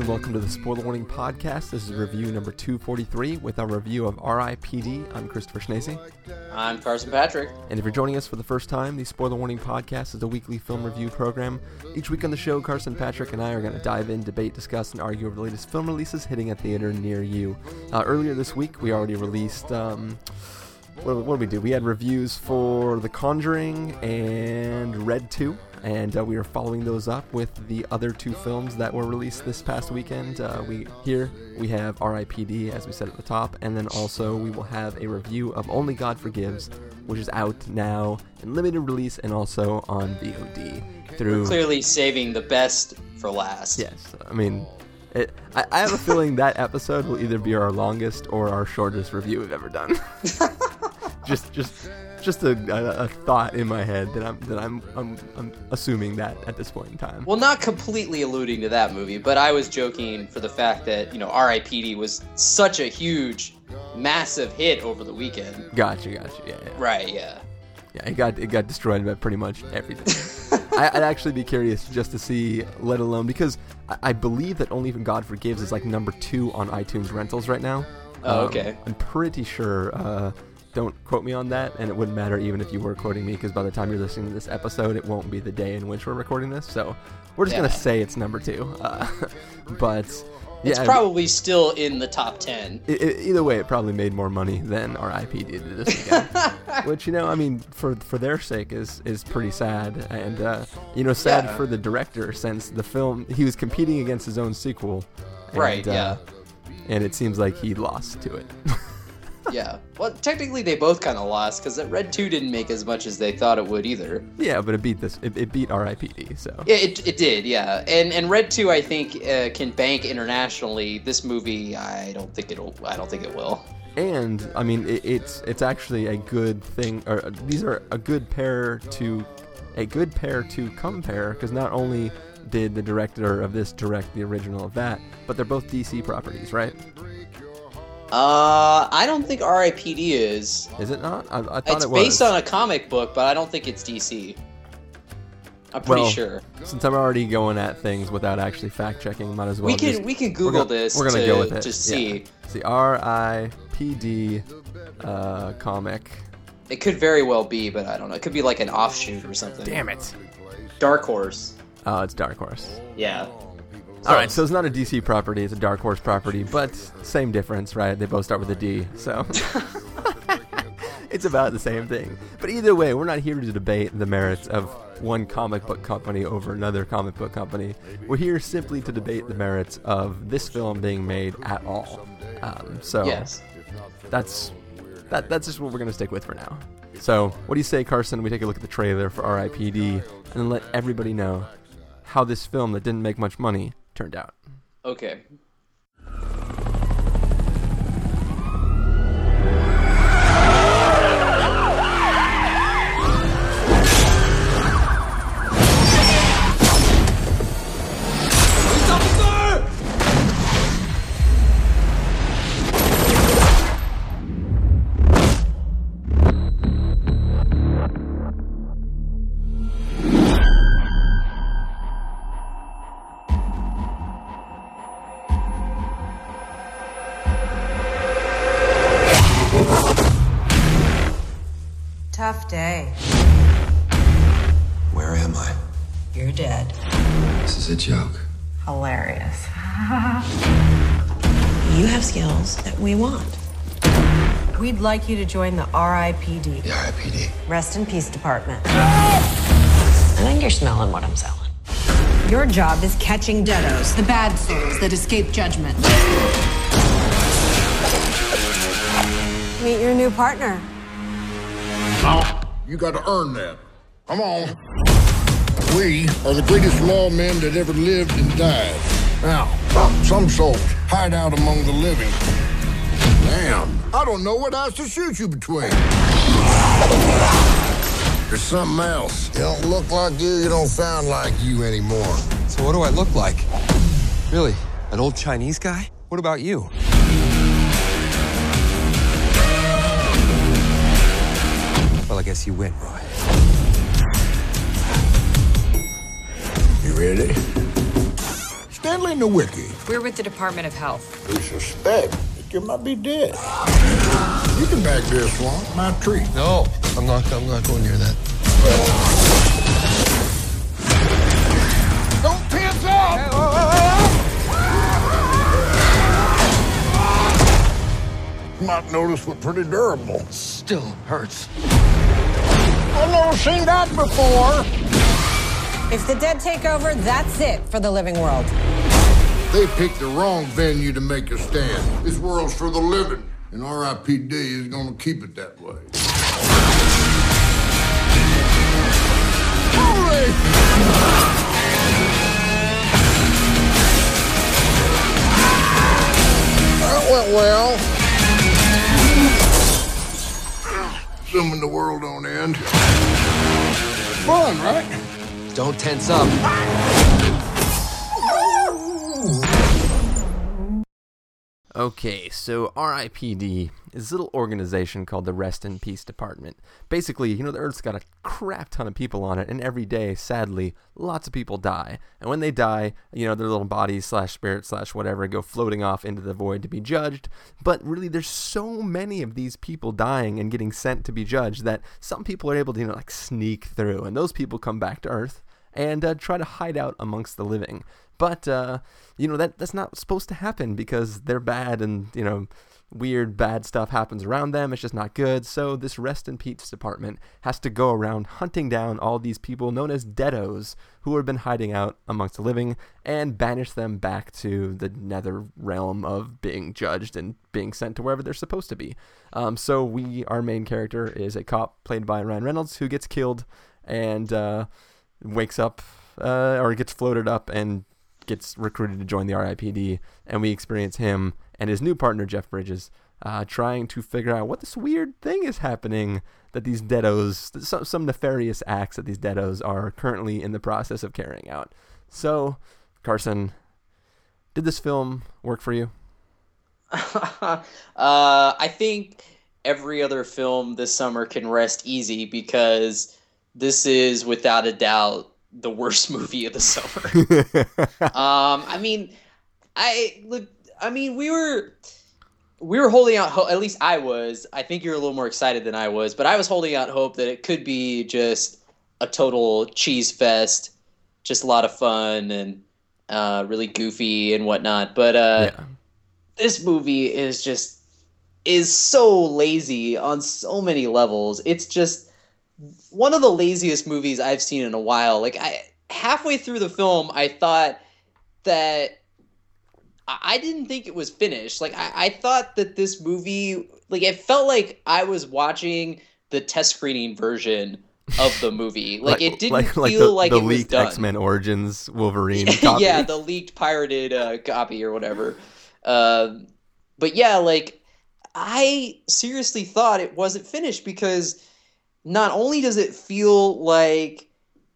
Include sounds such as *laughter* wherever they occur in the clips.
and welcome to the Spoiler Warning Podcast. This is review number 243 with our review of R.I.P.D. I'm Christopher Schnese. I'm Carson Patrick. And if you're joining us for the first time, the Spoiler Warning Podcast is a weekly film review program. Each week on the show, Carson Patrick and I are going to dive in, debate, discuss, and argue over the latest film releases hitting a theater near you. Uh, earlier this week, we already released. Um, what, what did we do? We had reviews for The Conjuring and Red 2 and uh, we are following those up with the other two films that were released this past weekend. Uh, we here we have R.I.P.D. as we said at the top, and then also we will have a review of Only God Forgives, which is out now in limited release and also on VOD. Through We're clearly saving the best for last. Yes, I mean. It, I, I have a feeling that episode will either be our longest or our shortest review we've ever done. *laughs* *laughs* just, just just a, a, a, thought in my head that I'm that I'm, I'm I'm assuming that at this point in time. Well, not completely alluding to that movie, but I was joking for the fact that you know R.I.P.D. was such a huge, massive hit over the weekend. Gotcha, gotcha, yeah, yeah. Right, yeah. Yeah, it got it got destroyed by pretty much everything. *laughs* I, would actually be curious just to see, let alone because I, I, believe that Only Even God Forgives is like number two on iTunes rentals right now. Oh, okay. Um, I'm pretty sure. Uh, don't quote me on that, and it wouldn't matter even if you were quoting me, because by the time you're listening to this episode, it won't be the day in which we're recording this. So we're just yeah. gonna say it's number two. Uh, *laughs* but yeah, it's probably still in the top ten. It, it, either way, it probably made more money than R.I.P.D. this weekend. *laughs* Which you know, I mean, for for their sake is is pretty sad, and uh, you know, sad yeah. for the director since the film he was competing against his own sequel. And, right. Yeah. Uh, and it seems like he lost to it. *laughs* *laughs* yeah. Well, technically they both kind of lost because Red Two didn't make as much as they thought it would either. Yeah, but it beat this. It, it beat R.I.P.D. So. Yeah, it, it did. Yeah, and and Red Two I think uh, can bank internationally. This movie I don't think it'll. I don't think it will. And I mean it, it's it's actually a good thing. Or uh, these are a good pair to a good pair to compare because not only did the director of this direct the original of that, but they're both DC properties, right? Uh, I don't think R.I.P.D. is. Is it not? I, I thought it's it was. based on a comic book, but I don't think it's DC. I'm pretty well, sure. Since I'm already going at things without actually fact checking, might as well. We can just, we can Google we're gonna, this. We're gonna to, go with it to see. Yeah. See R I P D uh, comic. It could very well be, but I don't know. It could be like an offshoot or something. Damn it. Dark Horse. Oh, it's Dark Horse. Yeah. All right, so it's not a DC property; it's a Dark Horse property, but same difference, right? They both start with a D, so *laughs* it's about the same thing. But either way, we're not here to debate the merits of one comic book company over another comic book company. We're here simply to debate the merits of this film being made at all. Um, so yes. that's that, that's just what we're going to stick with for now. So, what do you say, Carson? We take a look at the trailer for R.I.P.D. and then let everybody know how this film that didn't make much money turned out. Okay. We want. We'd like you to join the RIPD. The RIPD. Rest in Peace Department. I think you're smelling what I'm selling. Your job is catching deados, the bad souls that escape judgment. Meet your new partner. Now, you got to earn that. Come on. We are the greatest lawmen that ever lived and died. Now, some souls hide out among the living. Damn, I don't know what else to shoot you between. There's something else. You don't look like you, you don't sound like you anymore. So what do I look like? Really? An old Chinese guy? What about you? Well, I guess you win, Roy. You ready? Stanley Nowicki. We're with the Department of Health. We suspect that you might be dead. You can back this one. My treat. No, I'm not. I'm not going near that. Don't piss off! Might notice we're pretty durable. Still hurts. I've never seen that before. If the dead take over, that's it for the living world. They picked the wrong venue to make a stand. This world's for the living, and RIPD is gonna keep it that way. That went well. Assuming the world don't end. Fun, right? Don't tense up. Okay, so RIPD is a little organization called the Rest in Peace Department. Basically, you know, the Earth's got a crap ton of people on it, and every day, sadly, lots of people die. And when they die, you know, their little bodies slash spirits slash whatever go floating off into the void to be judged. But really, there's so many of these people dying and getting sent to be judged that some people are able to, you know, like sneak through, and those people come back to Earth and uh, try to hide out amongst the living. But uh, you know that that's not supposed to happen because they're bad and you know weird bad stuff happens around them. It's just not good. So this Rest in Peace department has to go around hunting down all these people known as deados who have been hiding out amongst the living and banish them back to the nether realm of being judged and being sent to wherever they're supposed to be. Um, so we, our main character is a cop played by Ryan Reynolds who gets killed and uh, wakes up uh, or gets floated up and gets recruited to join the RIPD, and we experience him and his new partner Jeff Bridges uh, trying to figure out what this weird thing is happening that these deados, some, some nefarious acts that these deados are currently in the process of carrying out. So, Carson, did this film work for you? *laughs* uh, I think every other film this summer can rest easy because this is without a doubt the worst *laughs* movie of the summer. *laughs* um, I mean, I look. I mean, we were we were holding out hope. At least I was. I think you're a little more excited than I was, but I was holding out hope that it could be just a total cheese fest, just a lot of fun and uh, really goofy and whatnot. But uh, yeah. this movie is just is so lazy on so many levels. It's just one of the laziest movies I've seen in a while. Like I halfway through the film, I thought that I didn't think it was finished. Like I, I thought that this movie, like it felt like I was watching the test screening version of the movie. *laughs* Like, it didn't feel the, like the it leaked. X Men Origins Wolverine. *laughs* copy. yeah, the leaked pirated uh, copy or whatever. Um, but yeah, like I seriously thought it wasn't finished because not only does it feel like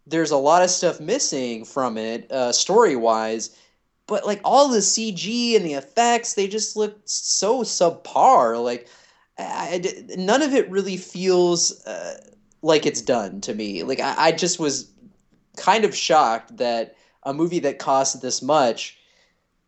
there's a lot of stuff missing from it uh, story wise, but like all the CG and the effects, they just look so subpar. Like I, I- none of it really feels uh, like it's done to me. Like I, I just was kind of shocked that a movie that cost this much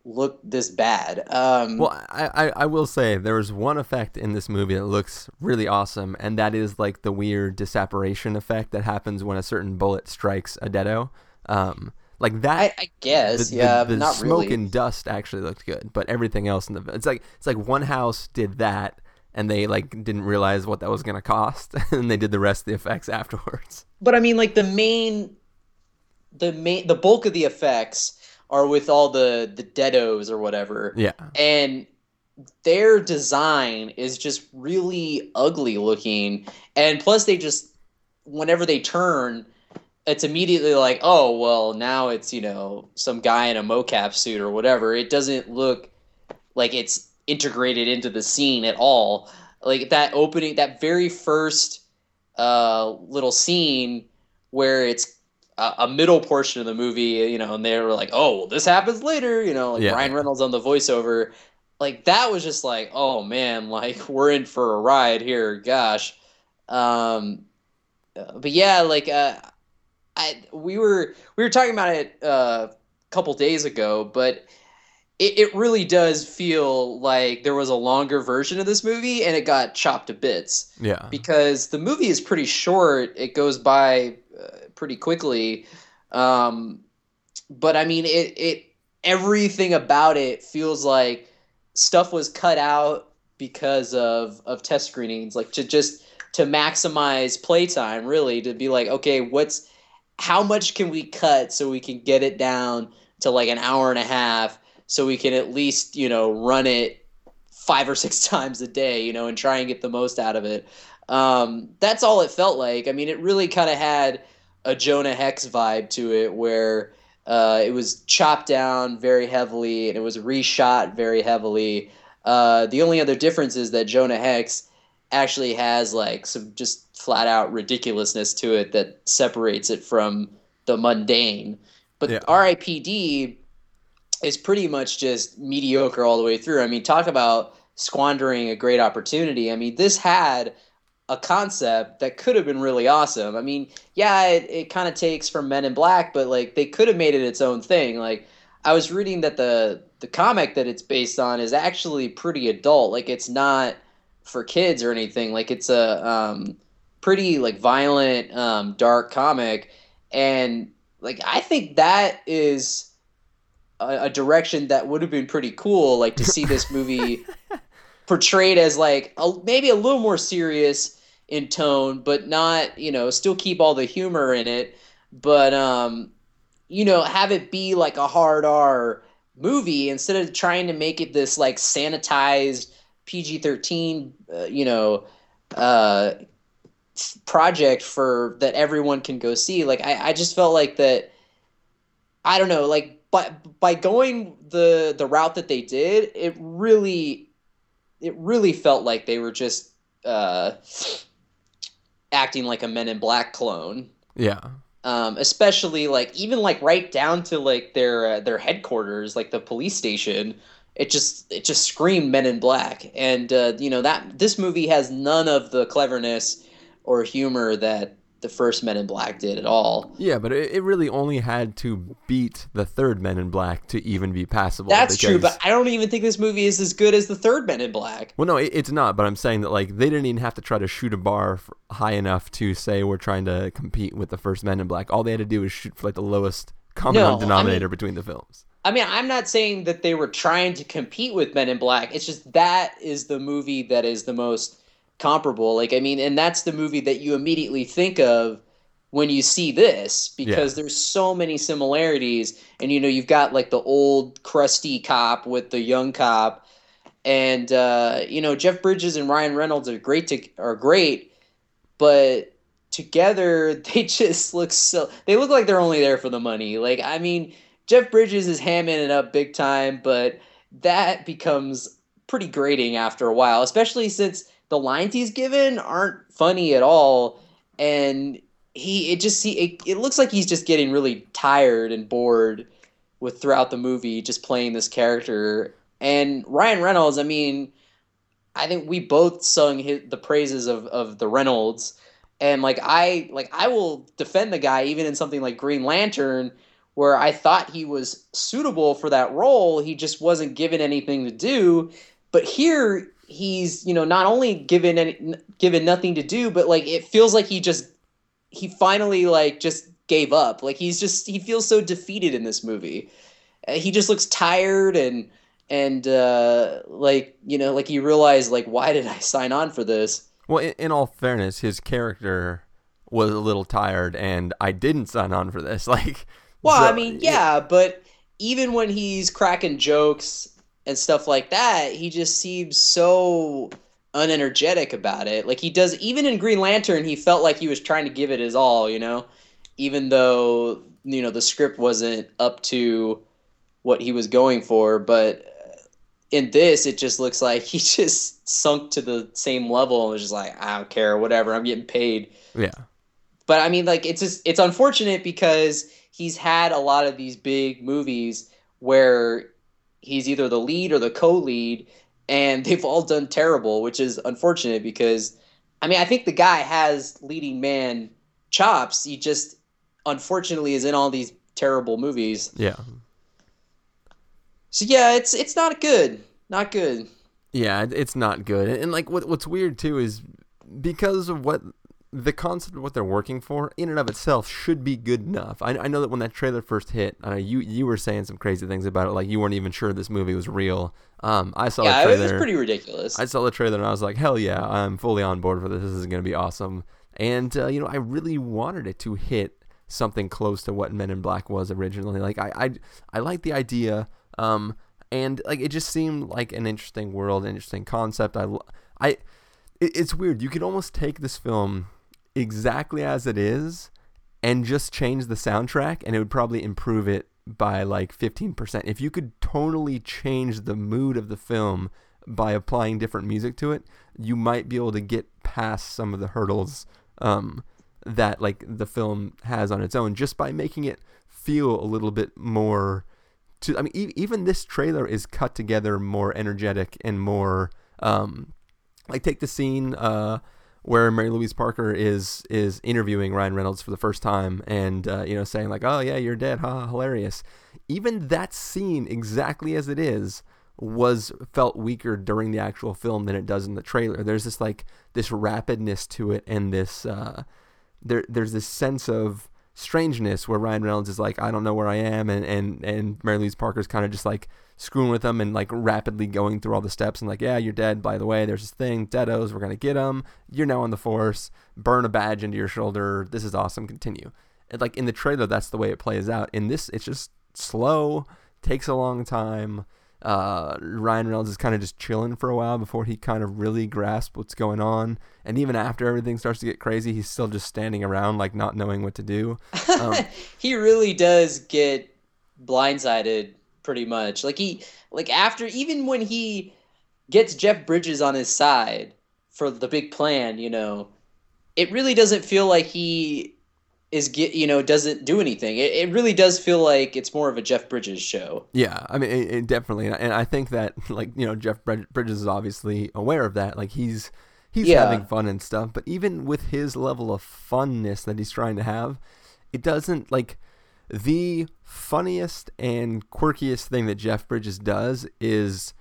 looked this bad. Um, Well, I, I, I will say there was one effect in this movie that looks really awesome, and that is like the weird disapparation effect that happens when a certain bullet strikes a deado. Um, like that. I, I guess, the, yeah, the, the not smoke really. and dust actually looked good, but everything else in the it's like it's like one house did that, and they like didn't realize what that was gonna cost, *laughs* and they did the rest of the effects *laughs* afterwards. but I mean, like the main, the main, the bulk of the effects are with all the the deados or whatever. Yeah. and their design is just really ugly looking and plus they just whenever they turn it's immediately like oh well now it's you know some guy in a mocap suit or whatever it doesn't look like it's integrated into the scene at all like that opening that very first uh little scene where it's a, a middle portion of the movie you know and they were like oh well this happens later you know like Yeah. Ryan Reynolds on the voiceover like that was just like oh man *laughs* like we're in for a ride here gosh um but yeah like uh I we were we were talking about it uh couple days ago, but it, it really does feel like there was a longer version of this movie and it got chopped to bits. Yeah. Because the movie is pretty short, it goes by uh, pretty quickly. Um, but I mean, it, it everything about it feels like stuff was cut out because of of test screenings, like to just to maximize playtime, really, to be like, okay, what's how much can we cut so we can get it down to like an hour and a half so we can at least you know run it five or six *laughs* times a day you know and try and get the most out of it. Um, that's all it felt like. I mean it really kind of had a jonah hex vibe to it where uh, it was chopped down very heavily and it was reshot very heavily. Uh, the only other difference is that jonah hex actually has like some just flat out ridiculousness to it that separates it from the mundane. But Yeah. RIPD is pretty much just mediocre all the way through. I mean, talk about squandering a great opportunity. I mean, this had a concept that could have been really awesome. I mean, yeah, it, it kind of takes from Men in Black, but like they could have made it its own thing. Like I was reading that the the comic that it's based on is actually pretty adult. Like it's not for kids or anything. Like it's a um, pretty like violent, um, dark comic, and like I think that is a, a direction that would have been pretty cool. Like to see this movie *laughs* portrayed as like a, maybe a little more serious in tone, but not you know still keep all the humor in it, but um, you know have it be like a hard R movie instead of trying to make it this like sanitized PG thirteen, uh, you know. Uh, project for that everyone can go see like I, I just felt like that i don't know like by by going the the route that they did it really it really felt like they were just uh acting like a men in black clone Yeah. um, especially like even like right down to like their uh, their headquarters, like the police station. It just it just screamed Men in Black, and uh, you know that this movie has none of the cleverness or humor that the first Men in Black did at all. Yeah, but it, it really only had to beat the third Men in Black to even be passable. That's true, but I don't even think this movie is as good as the third Men in Black. Well, no, it, it's not. But I'm saying that like they didn't even have to try to shoot a bar high enough to say we're trying to compete with the first Men in Black. All they had to do was shoot for like the lowest common No, I denominator mean- between the films. I mean, I'm not saying that they were trying to compete with Men in Black. It's just that is the movie that is the most comparable. Like, I mean, and that's the movie that you immediately think of when you see this because Yeah. there's so many similarities. And, you know, you've got like the old crusty cop with the young cop. And, uh, you know, Jeff Bridges and Ryan Reynolds are great to, are great, but together *laughs* they just look so they look like they're only there for the money like i mean jeff bridges is hamming it up big time but that becomes pretty grating after a while especially since the lines he's given aren't funny at all. And he it just see it, it looks like he's just getting really tired and bored with throughout the movie just playing this character. And ryan reynolds i mean i think we both sung his, the praises of, of the reynolds. And like I like I will defend the guy even in something like Green Lantern where I thought he was suitable for that role. He just wasn't given anything to do. But here he's you know not only given any, given nothing to do but like it feels like he just he finally like just gave up. Like he's just he feels so defeated in this movie. Uh, he just looks tired and and uh like you know like you realize like why did I sign on for this? Well, in, in all fairness, his character was a little tired, and I didn't sign on for this. *laughs* Like, Well, so- I mean, yeah, but even when he's cracking jokes and stuff like that, he just seems so unenergetic about it. Like he does even in Green Lantern, he felt like he was trying to give it his all, you know, even though, you know, the script wasn't up to what he was going for, but in this it just looks like he *laughs* just sunk to the same level and was just like, I don't care, whatever, I'm getting paid. Yeah, but I mean, like it's just it's unfortunate because he's had a lot of these big movies where he's either the lead or the co-lead, and *laughs* they've all done terrible, which is unfortunate because I mean I think the guy has leading man chops. He just unfortunately is in all these terrible movies. yeah. So yeah, it's it's not good. Not good. Yeah, it's not good. And like what what's weird too is because of what the concept of what they're working for in and of itself should be good enough. I, I know that when that trailer first hit, uh, you you were saying some crazy things about it, like you weren't even sure this movie was real. Um, I saw Yeah, the trailer. Yeah, it was pretty ridiculous. I saw the trailer and I was like, hell yeah, I'm fully on board for this. This is going to be awesome. And, uh, you know, I really wanted it to hit something close to what Men in Black was originally. Like, I, I, I like the idea. Um, and like, it just seemed like an interesting world, interesting concept. I, I, it's weird. You could almost take this film exactly as it is and just change the soundtrack and it would probably improve it by like 15%. If you could tonally change the mood of the film by applying different music to it, you might be able to get past some of the hurdles um, that like the film has on its own just by making it feel a little bit more to I mean e- even this trailer is cut together more energetic and more um, like take the scene uh, where Mary Louise Parker is is interviewing Ryan Reynolds for the first time and uh, you know saying like oh yeah you're dead ha hilarious. Even that scene exactly as it is was felt weaker during the actual film than it does in the trailer. There's this like this rapidness to it and this uh, there there's this sense of strangeness where Ryan Reynolds is like, I don't know where I am, and and and Mary Louise Parker's kind of just like screwing with him and like rapidly going through all the steps and like, yeah, you're dead. By the way, there's this thing, Deados, we're gonna get him. You're now on the Force. Burn a badge into your shoulder. This is awesome. Continue. And like in the trailer, that's the way it plays out. In this, it's just slow, takes a long time. Uh, Ryan Reynolds is kind of just chilling for a while before he kind of really grasps what's going on. And even after everything starts to get crazy, he's still just standing around, like not knowing what to do. Um, *laughs* he really does get blindsided pretty much. Like he like after even when he gets Jeff Bridges on his side for the big plan, you know, it really doesn't feel like he is get you know doesn't do anything. It, it really does feel like it's more of a Jeff Bridges show. Yeah, I mean, it, it definitely, and I think that *laughs* like you know Jeff Bridges is obviously aware of that. Like he's he's Yeah. having fun and stuff, but even with his level of funness that he's trying to have, it doesn't like the funniest and quirkiest thing that Jeff Bridges does is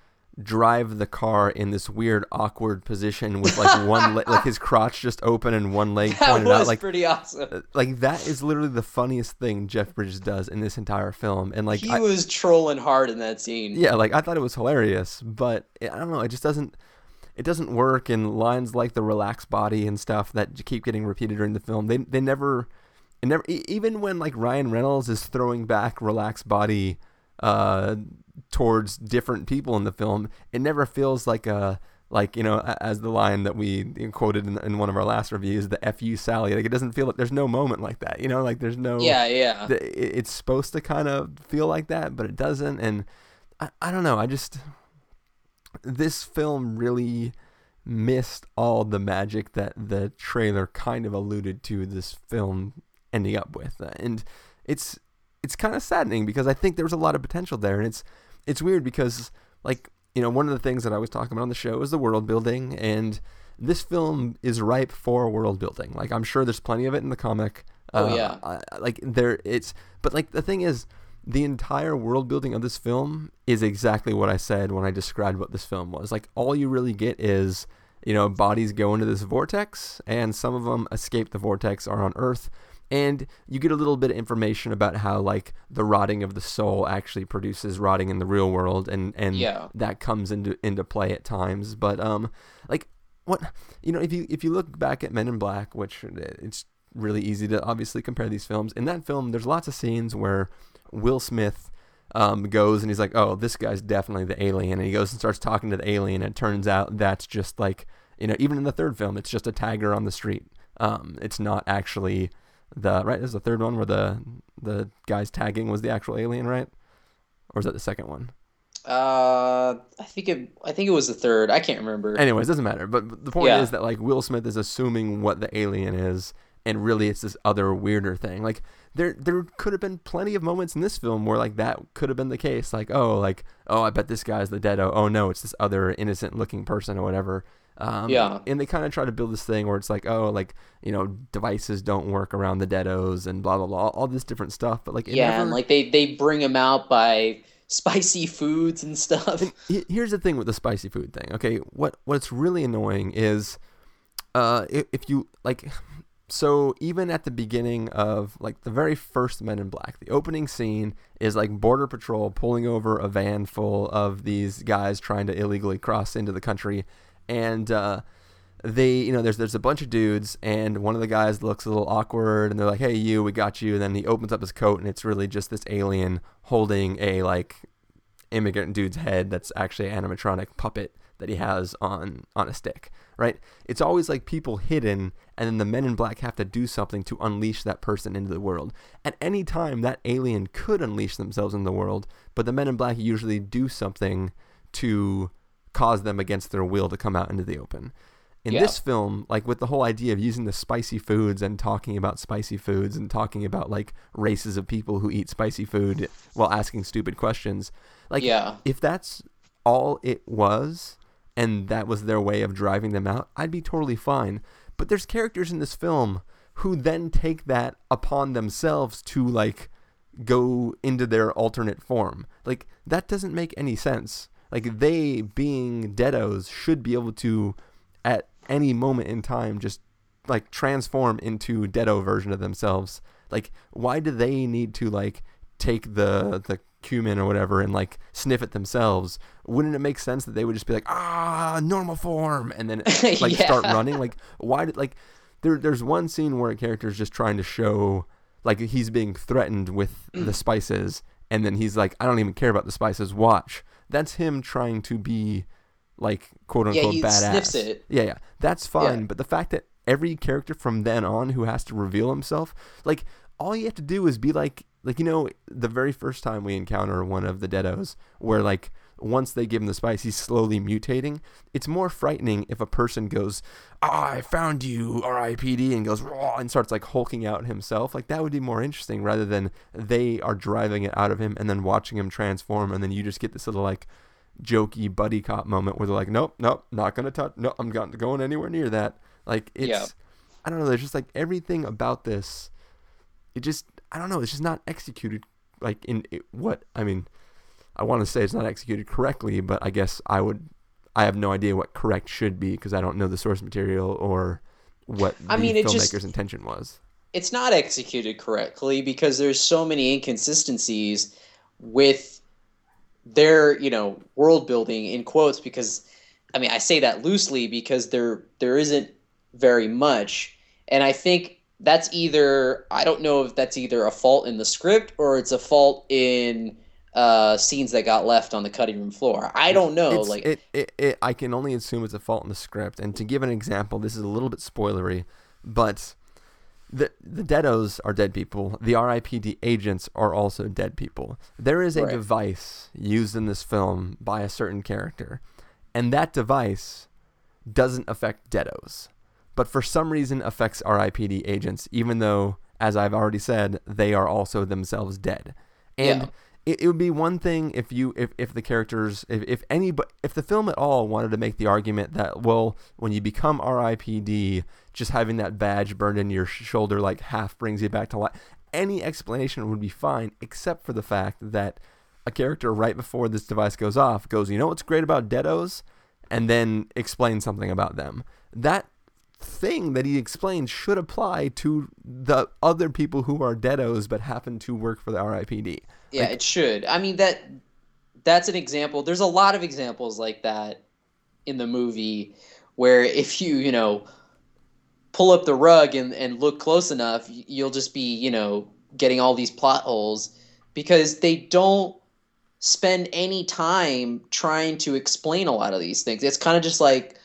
drive the car in this weird awkward position with like one le- like his crotch just open and one leg That pointed was out like pretty awesome. like that is literally the funniest thing Jeff Bridges does in this entire film and like He I- was trolling hard in that scene. yeah, like I thought it was hilarious, but I don't know, it just doesn't it doesn't work and lines like the relaxed body and stuff that keep getting repeated during the film. They they never it never even when like Ryan Reynolds is throwing back relaxed body uh towards different people in the film, it never feels like a like you know as the line that we quoted in, in one of our last reviews the fu sally like it doesn't feel like there's no moment like that you know like there's no Yeah, yeah. the, it- it's supposed to kind of feel like that, but it doesn't. And I, I don't know. I just this film really missed all the magic that the trailer kind of alluded to this film ending up with, and it's it's kind of saddening because I think there was a lot of potential there, and it's it's weird because like you know one of the things that I was talking about on the show is the world building, and this film is ripe for world building. Like I'm sure there's plenty of it in the comic. Oh, Uh, yeah. Like there it's but like the thing is the entire world building of this film is exactly what I said when I described what this film was. Like all you really get is you know bodies go into this vortex and some of them escape the vortex are on earth and you get a little bit of information about how like the rotting of the soul actually produces rotting in the real world and and Yeah. that comes into into play at times. But um like what you know if you if you look back at Men in Black which uh, it's really easy to obviously compare these films. In that film there's lots of scenes where Will Smith um, goes and he's like oh this guy's definitely the alien. And he goes and starts talking to the alien and it turns out that's just like you know even in the third film it's just a tagger on the street. Um, it's not actually the right this is the third one where the the guy's tagging was the actual alien right or is that the second one Uh, I think it. I think it was the third. I can't remember. Anyways, doesn't matter. But the point Yeah. is that like Will Smith is assuming what the alien is, and really it's this other weirder thing. Like there there could have been plenty of moments in this film where like that could have been the case. Like oh like oh I bet this guy's the deado. Oh no, it's this other innocent looking person or whatever. Um, Yeah. And they kind of try to build this thing where it's like oh like you know devices don't work around the deados and blah blah blah all, this different stuff. But like yeah, never, and like they they bring them out by spicy foods and stuff. *laughs* He- Here's the thing with the spicy food thing. Okay, what what's really annoying is, uh, if, if you like, so even at the beginning of like the very first Men in Black, the opening scene is like Border Patrol pulling over a van full of these guys trying to illegally cross into the country, and uh, they you know there's there's a bunch of dudes and one of the guys looks a little awkward and they're like hey you we got you and then he opens up his coat and it's really just this alien holding a like immigrant dude's head that's actually an animatronic puppet that he has on on a stick right? It's always like people hidden and then the men in black have to do something to unleash that person into the world. At any time that alien could unleash themselves in the world but the men in black usually do something to cause them against their will to come out into the open in Yeah. this film, like with the whole idea of using the spicy foods and talking about spicy foods and talking about like races of people who eat spicy food while asking stupid questions, like Yeah. if that's all it was and that was their way of driving them out, I'd be totally fine. But there's characters in this film who then take that upon themselves to like go into their alternate form. Like that doesn't make any sense. Like they being deados should be able to at any moment in time just like transform into deado version of themselves. Like why do they need to like take the the cumin or whatever and like sniff it themselves? Wouldn't it make sense that they would just be like, "Ah, normal form," and then *laughs* like start running? Like why did like there there's one scene where a character is just trying to show like he's being threatened with the spices and then he's like, "I don't even care about the spices. Watch." That's him trying to be like quote Yeah, unquote he badass. sniffs it. Yeah, yeah. That's fine. Yeah. But the fact that every character from then on who has to reveal himself, like all you have to do is be like like you know, the very first time we encounter one of the deados where like once they give him the spice, he's slowly mutating. It's more frightening if a person goes, "Ah, I found you, R.I.P.D." and goes "Raw," and starts like hulking out himself. Like that would be more interesting rather than they are driving it out of him and then watching him transform, and then you just get this little like jokey buddy cop moment where they're like, "Nope, nope, not gonna touch. No, I'm not going anywhere near that." Like it's, Yeah. I don't know. There's just like everything about this. It just, I don't know. It's just not executed like in it, what I mean. I want to say it's not executed correctly, but I guess I would. I have no idea what correct should be because I don't know the source material or what I the mean, filmmaker's just- intention was. it's not executed correctly because there's so many inconsistencies with their you know world building in quotes because i mean i say that loosely because there there isn't very much and i think that's either i don't know if that's either a fault in the script or it's a fault in uh, scenes that got left on the cutting room floor i don't know It's- like it, it, it, I can only assume it's a fault in the script. And to give an example, this is a little bit spoilery, but the the deados are dead people. The RIPD agents are also dead people. There is a Right. device used in this film by a certain character, and that device doesn't affect deados, but for some reason affects RIPD agents, even though, as I've already said, they are also themselves dead. And Yeah. It, it would be one thing if you if, if the characters if, if any if the film at all wanted to make the argument that well when you become RIPD just having that badge burned in your shoulder like half brings you back to life any explanation would be fine except for the fact that a character right before this device goes off goes you know what's great about deados? and then explains something about them. That thing that he explains should apply to the other people who are deados but happen to work for the RIPD Yeah, it should. I mean that that's an example. There's a lot of examples like that in the movie where if you, you know, pull up the rug and, and look close enough, you'll just be, you know, getting all these plot holes because they don't spend any time trying to explain a lot of these things. It's kind of just like,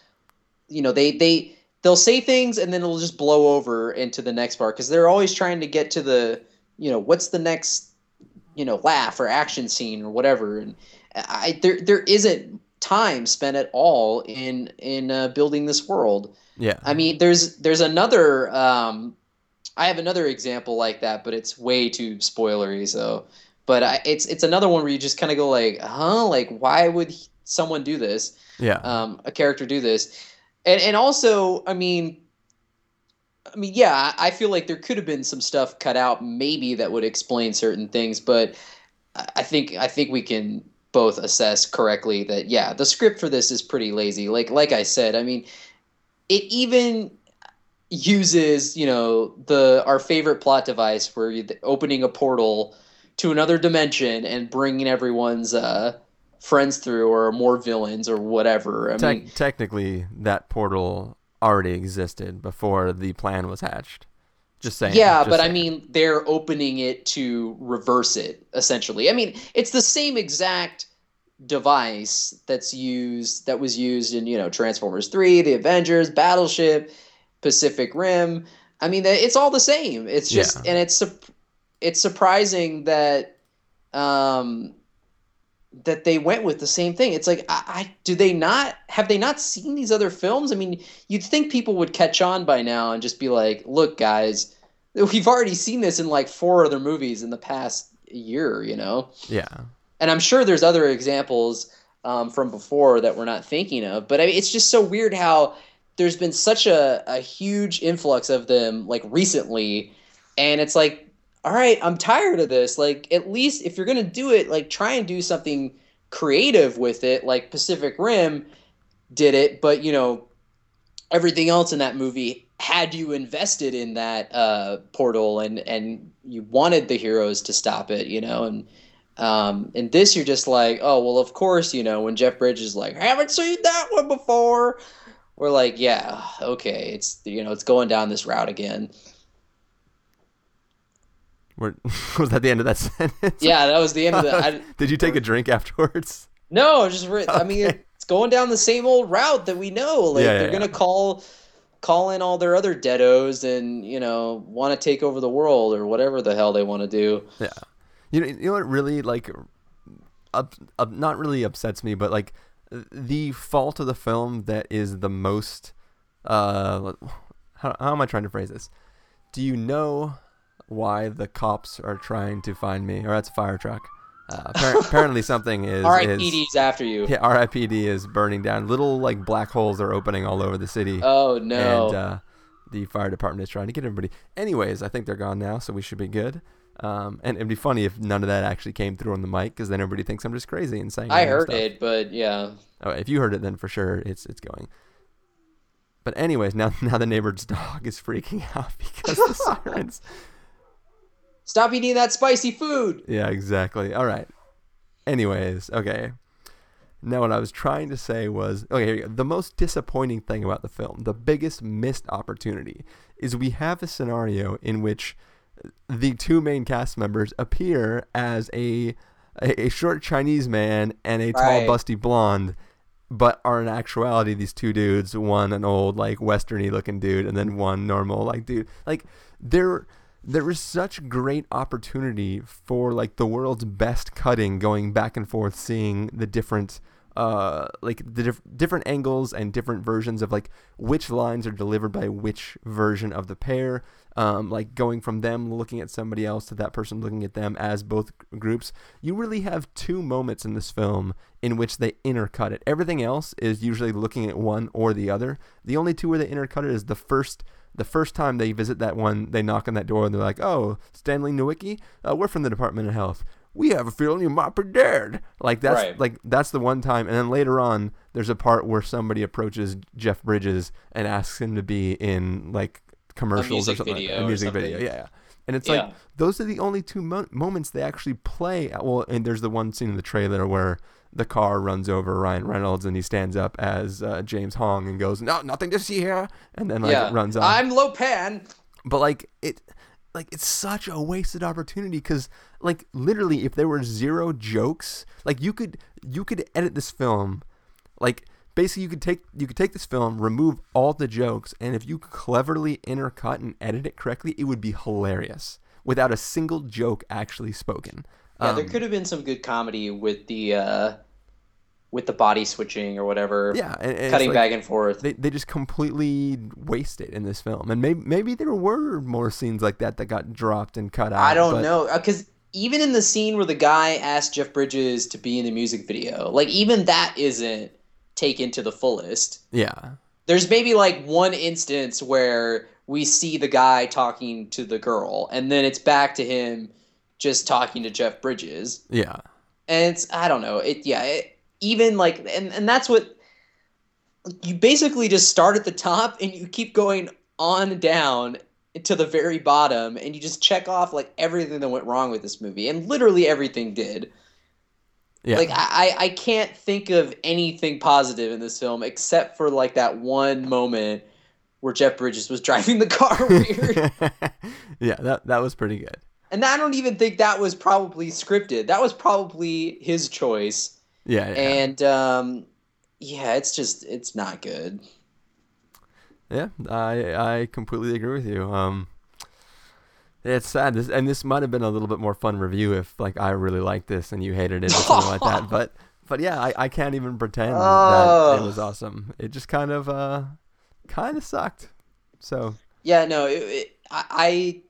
you know, they they they'll say things and then it'll just blow over into the next part because they're always trying to get to the, you know, what's the next you know laugh or action scene or whatever. And i there there isn't time spent at all in in uh, building this world. Yeah. I mean there's there's another um i have another example like that but it's way too spoilery so. But I, it's it's another one where you just kind of go like huh? Like why would someone do this? Yeah. Um, a character do this, and and also, I mean, I mean, yeah, I feel like there could have been some stuff cut out, maybe that would explain certain things, but I think I think we can both assess correctly that yeah, the script for this is pretty lazy. Like like I said, I mean, it even uses you know the our favorite plot device where you're opening a portal to another dimension and bringing everyone's uh, friends through or more villains or whatever. I Te- mean, technically, that portal already existed before the plan was hatched. Just saying. yeah, just but I mean, they're opening it to reverse it essentially. I mean, it's the same exact device that's used that was used in you know Transformers Three, The Avengers, Battleship, Pacific Rim. I mean, it's all the same. It's just Yeah. and it's it's surprising that um that they went with the same thing. It's like, I, I do they not have they not seen these other films? I mean, you'd think people would catch on by now and just be like, "Look, guys, we've already seen this in like four other movies in the past year," you know. yeah. And I'm sure there's other examples um, from before that we're not thinking of. But I mean, it's just so weird how there's been such a, a huge influx of them like recently, and it's like all right, I'm tired of this. Like, at least if you're gonna do it, like try and do something creative with it, like Pacific Rim did it, but you know, everything else in that movie had you invested in that uh, portal and and you wanted the heroes to stop it, you know, and um, in this you're just like, oh well, of course, you know, when Jeff Bridges is like, haven't seen that one before. We're like, yeah, okay, it's you know, it's going down this route again. We're, *laughs* was that the end of that *laughs* sentence? Yeah, that was the end of that. *laughs* Did you take a drink afterwards? no, just re- I mean, it's going down the same old route that we know. Like Yeah, yeah, they're gonna call call in all their other deados and you know want to take over the world or whatever the hell they want to do. Yeah. You know, you know what really like, up, up, not really upsets me, but like the fault of the film that is the most. Uh, how how am I trying to phrase this? Do you know why the cops are trying to find me? Or that's a fire truck. Uh, appar- *laughs* apparently something is. RIPD is after you. yeah, RIPD is burning down. Little like black holes are opening all over the city. Oh no. And uh, the fire department is trying to get everybody. Anyways, I think they're gone now, so we should be good. Um, and it'd be funny if none of that actually came through on the mic, because then everybody thinks I'm just crazy and saying. I heard stuff. it, but yeah. Oh, if you heard it, then for sure it's it's going. But anyways, now *laughs* now the neighbor's dog is freaking out *laughs* because the sirens. Stop eating that spicy food. Yeah, exactly. All right. Anyways, okay. Now, what I was trying to say was okay, here you go. The most disappointing thing about the film, the biggest missed opportunity, is we have a scenario in which the two main cast members appear as a a, short Chinese man and a tall, Right. busty blonde, but are in actuality these two dudes. One an old, like westerny looking dude, and then one normal, like dude. Like there, there is such great opportunity for like the world's best cutting, going back and forth, seeing the different. Uh, like the diff- different angles and different versions of like which lines are delivered by which version of the pair, um, like going from them looking at somebody else to that person looking at them as both groups. You really have two moments in this film in which they intercut it. Everything else is usually looking at one or the other. The only two where they intercut it is the first. The first time they visit that one, they knock on that door and they're like, "Oh, Stanley Nowicki, uh, we're from the Department of Health. We have a feeling you might be dead." Like that's Right. like that's the one time, and then later on, there's a part where somebody approaches Jeff Bridges and asks him to be in like commercials or something. like video that. A music video, yeah. yeah. And it's Yeah. like those are the only two mo- moments they actually play. Well, and there's the one scene in the trailer where the car runs over Ryan Reynolds and he stands up as uh, James Hong and goes, "No, nothing to see here," and then like yeah. runs off I'm Lo Pan. but like it like it's such a wasted opportunity because like literally if there were zero jokes like you could you could edit this film like basically you could take you could take this film remove all the jokes and if you cleverly intercut and edit it correctly it would be hilarious without a single joke actually spoken Yeah, there Um, could have been some good comedy with the uh with the body switching or whatever. yeah and, and Cutting like- back and forth. they, they just completely waste it in this film and maybe maybe there were more scenes like that that got dropped and cut out I don't but- know because even in the scene where the guy asked Jeff Bridges to be in the music video, like even that isn't taken to the fullest. yeah There's maybe like one instance where we see the guy talking to the girl, and then it's back to him just talking to Jeff Bridges. Yeah. And it's I don't know. It yeah, it, even like and and that's what you basically just start at the top and you keep going on down to the very bottom and you just check off like everything that went wrong with this movie and literally everything did. Yeah. Like I, I can't think of anything positive in this film except for like that one moment where Jeff Bridges was *laughs* driving the car weird. *laughs* yeah, that that was pretty good. And I don't even think that was probably scripted. That was probably his choice. Yeah. yeah. And um yeah, it's just it's not good. Yeah, I I completely agree with you. Um, it's sad, this, and this might have been a little bit more fun review if like I really liked this and you hated it or something like that. *laughs* But but yeah, I, I can't even pretend that it Oh. was awesome. It just kind of uh kind of sucked. So Yeah, no, it, it, I, I,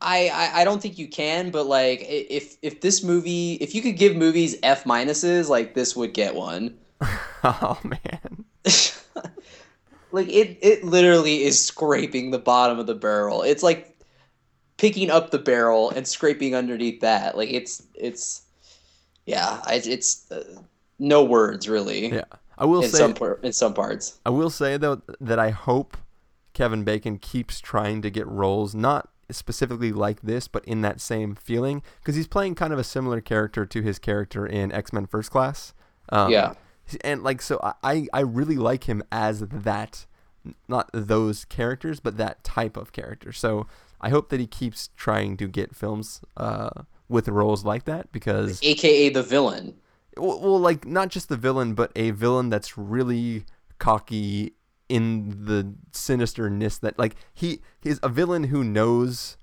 I, I don't think you can. But like, if if this movie, if you could give movies F minuses, like this would get one. *laughs* oh man, *laughs* like it, it literally is scraping the bottom of the barrel. It's like picking up the barrel and scraping underneath that. Like it's it's, yeah, I, it's uh, no words really. yeah. I will In say some par- in some parts. I will say though that I hope Kevin Bacon keeps trying to get roles, not specifically like this, but in that same feeling, because he's playing kind of a similar character to his character in X Men First Class. Um, Yeah. and like so, I- I really like him as that, not those characters, but that type of character. So I hope that he keeps trying to get films uh, with roles like that because AKA the villain. well, well, like not just the villain, but a villain that's really cocky in the sinisterness that like he he's a villain who knows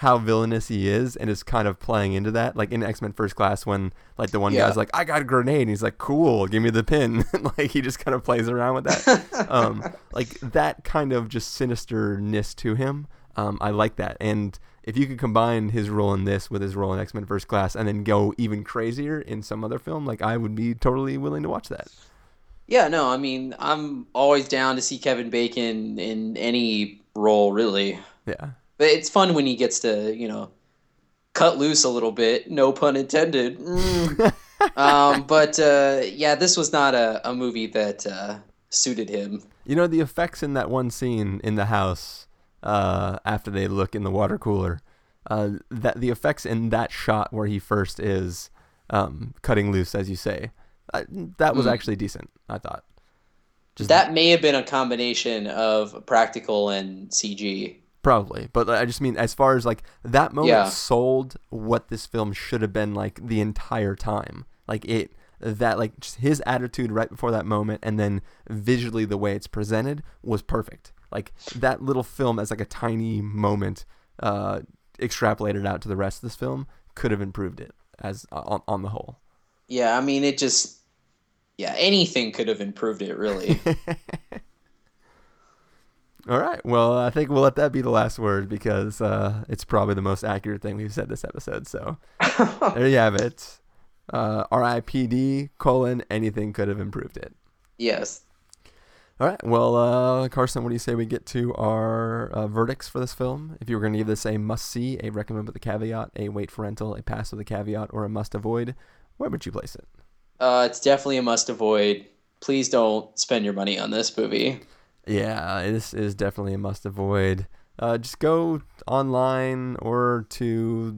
how villainous he is and is kind of playing into that. Like in x-men first class when like the one Yeah. guy's like i got a grenade and he's like cool give me the pin. *laughs* Like he just kind of plays around with that. *laughs* Um like that kind of just sinisterness to him um i like that. And if you could combine his role in this with his role in x-men first class and then go even crazier in some other film like i would be totally willing to watch that Yeah, no, I mean, I'm always down to see Kevin Bacon in any role, really. yeah But it's fun when he gets to, you know, cut loose a little bit. No pun intended. Mm. *laughs* um, but uh, yeah, this was not a, a movie that uh, suited him. You know the effects in that one scene in the house uh, after they look in the water cooler. Uh, that the effects in that shot where he first is um, cutting loose, as you say, uh, that was actually decent. I thought. Just That may have been a combination of practical and CG. Probably, but I just mean as far as like that moment Yeah. sold what this film should have been like the entire time. Like it that like just his attitude right before that moment and then visually the way it's presented was perfect. Like that little film as like a tiny moment uh extrapolated out to the rest of this film could have improved it as on, on the whole. Yeah, I mean, it just. Yeah, anything could have improved it, really. *laughs* All right. Well, I think we'll let that be the last word because uh, it's probably the most accurate thing we've said this episode. So *laughs* there you have it. Uh, R.I.P.D. colon anything could have improved it. yes. All right. Well, uh, Carson, what do you say we get to our uh, verdicts for this film? If you were going to give this a must see, a recommend with a caveat, a wait for rental, a pass with a caveat, or a must avoid, where would you place it? Uh, it's definitely a must avoid. Please don't spend your money on this movie. Yeah, this is definitely a must avoid. Uh, just go online or to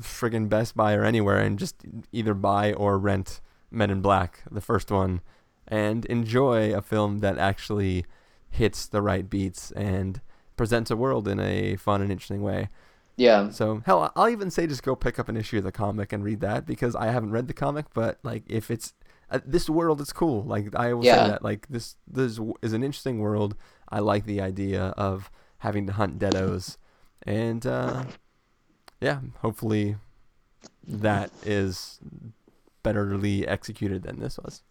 friggin' Best Buy or anywhere and just either buy or rent Men in Black, the first one, and enjoy a film that actually hits the right beats and presents a world in a fun and interesting way. Yeah. So hell, I'll even say just go pick up an issue of the comic and read that because I haven't read the comic, but like if it's uh, this world is cool. Like I will Yeah. say that like this this is an interesting world. I like the idea of having to hunt deados, and uh, yeah, hopefully that is betterly executed than this was.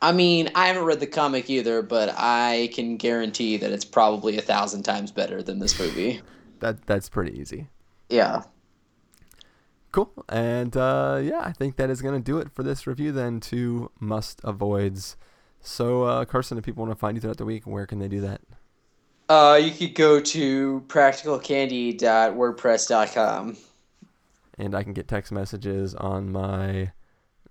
I mean, I haven't read the comic either, but I can guarantee that it's probably a thousand times better than this movie. *laughs* That that's pretty easy. Yeah. Cool. And uh, yeah, I think that is going to do it for this review then to must avoids. So, uh, Carson, if people want to find you throughout the week, where can they do that? Uh, you could go to practicalcandy.wordpress.com. and I can get text messages on my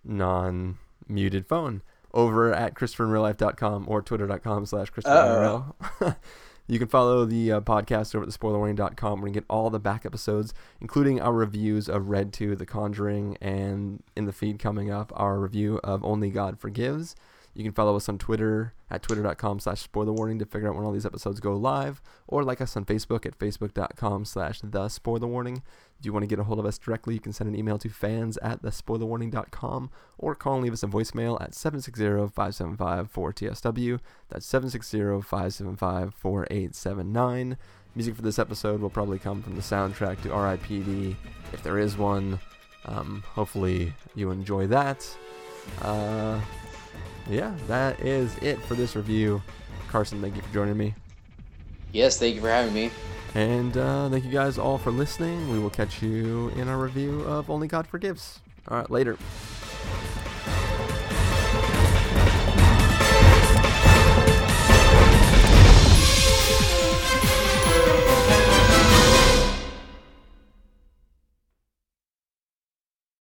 non-muted phone over at christopherinreallife.com or twitter.com slash christopher *laughs* You can follow the uh, podcast over at thespoilerwarning.com where you get all the back episodes, including our reviews of Red 2, The Conjuring, and in the feed coming up, our review of Only God Forgives. You can follow us on Twitter at twitter.com slash spoilerwarning to figure out when all these episodes go live, or like us on Facebook at facebook.com slash the spoilerwarning. If you want to get a hold of us directly, you can send an email to fans at thespoilerwarning.com or call and leave us a voicemail at 760-575-4TSW. That's 760-575-4879. Music for this episode will probably come from the soundtrack to R.I.P.D. if there is one. Um, hopefully you enjoy that. Uh, yeah, that is it for this review. Carson, thank you for joining me. Yes, thank you for having me. And uh, thank you guys all for listening. We will catch you in our review of Only God Forgives. All right, later.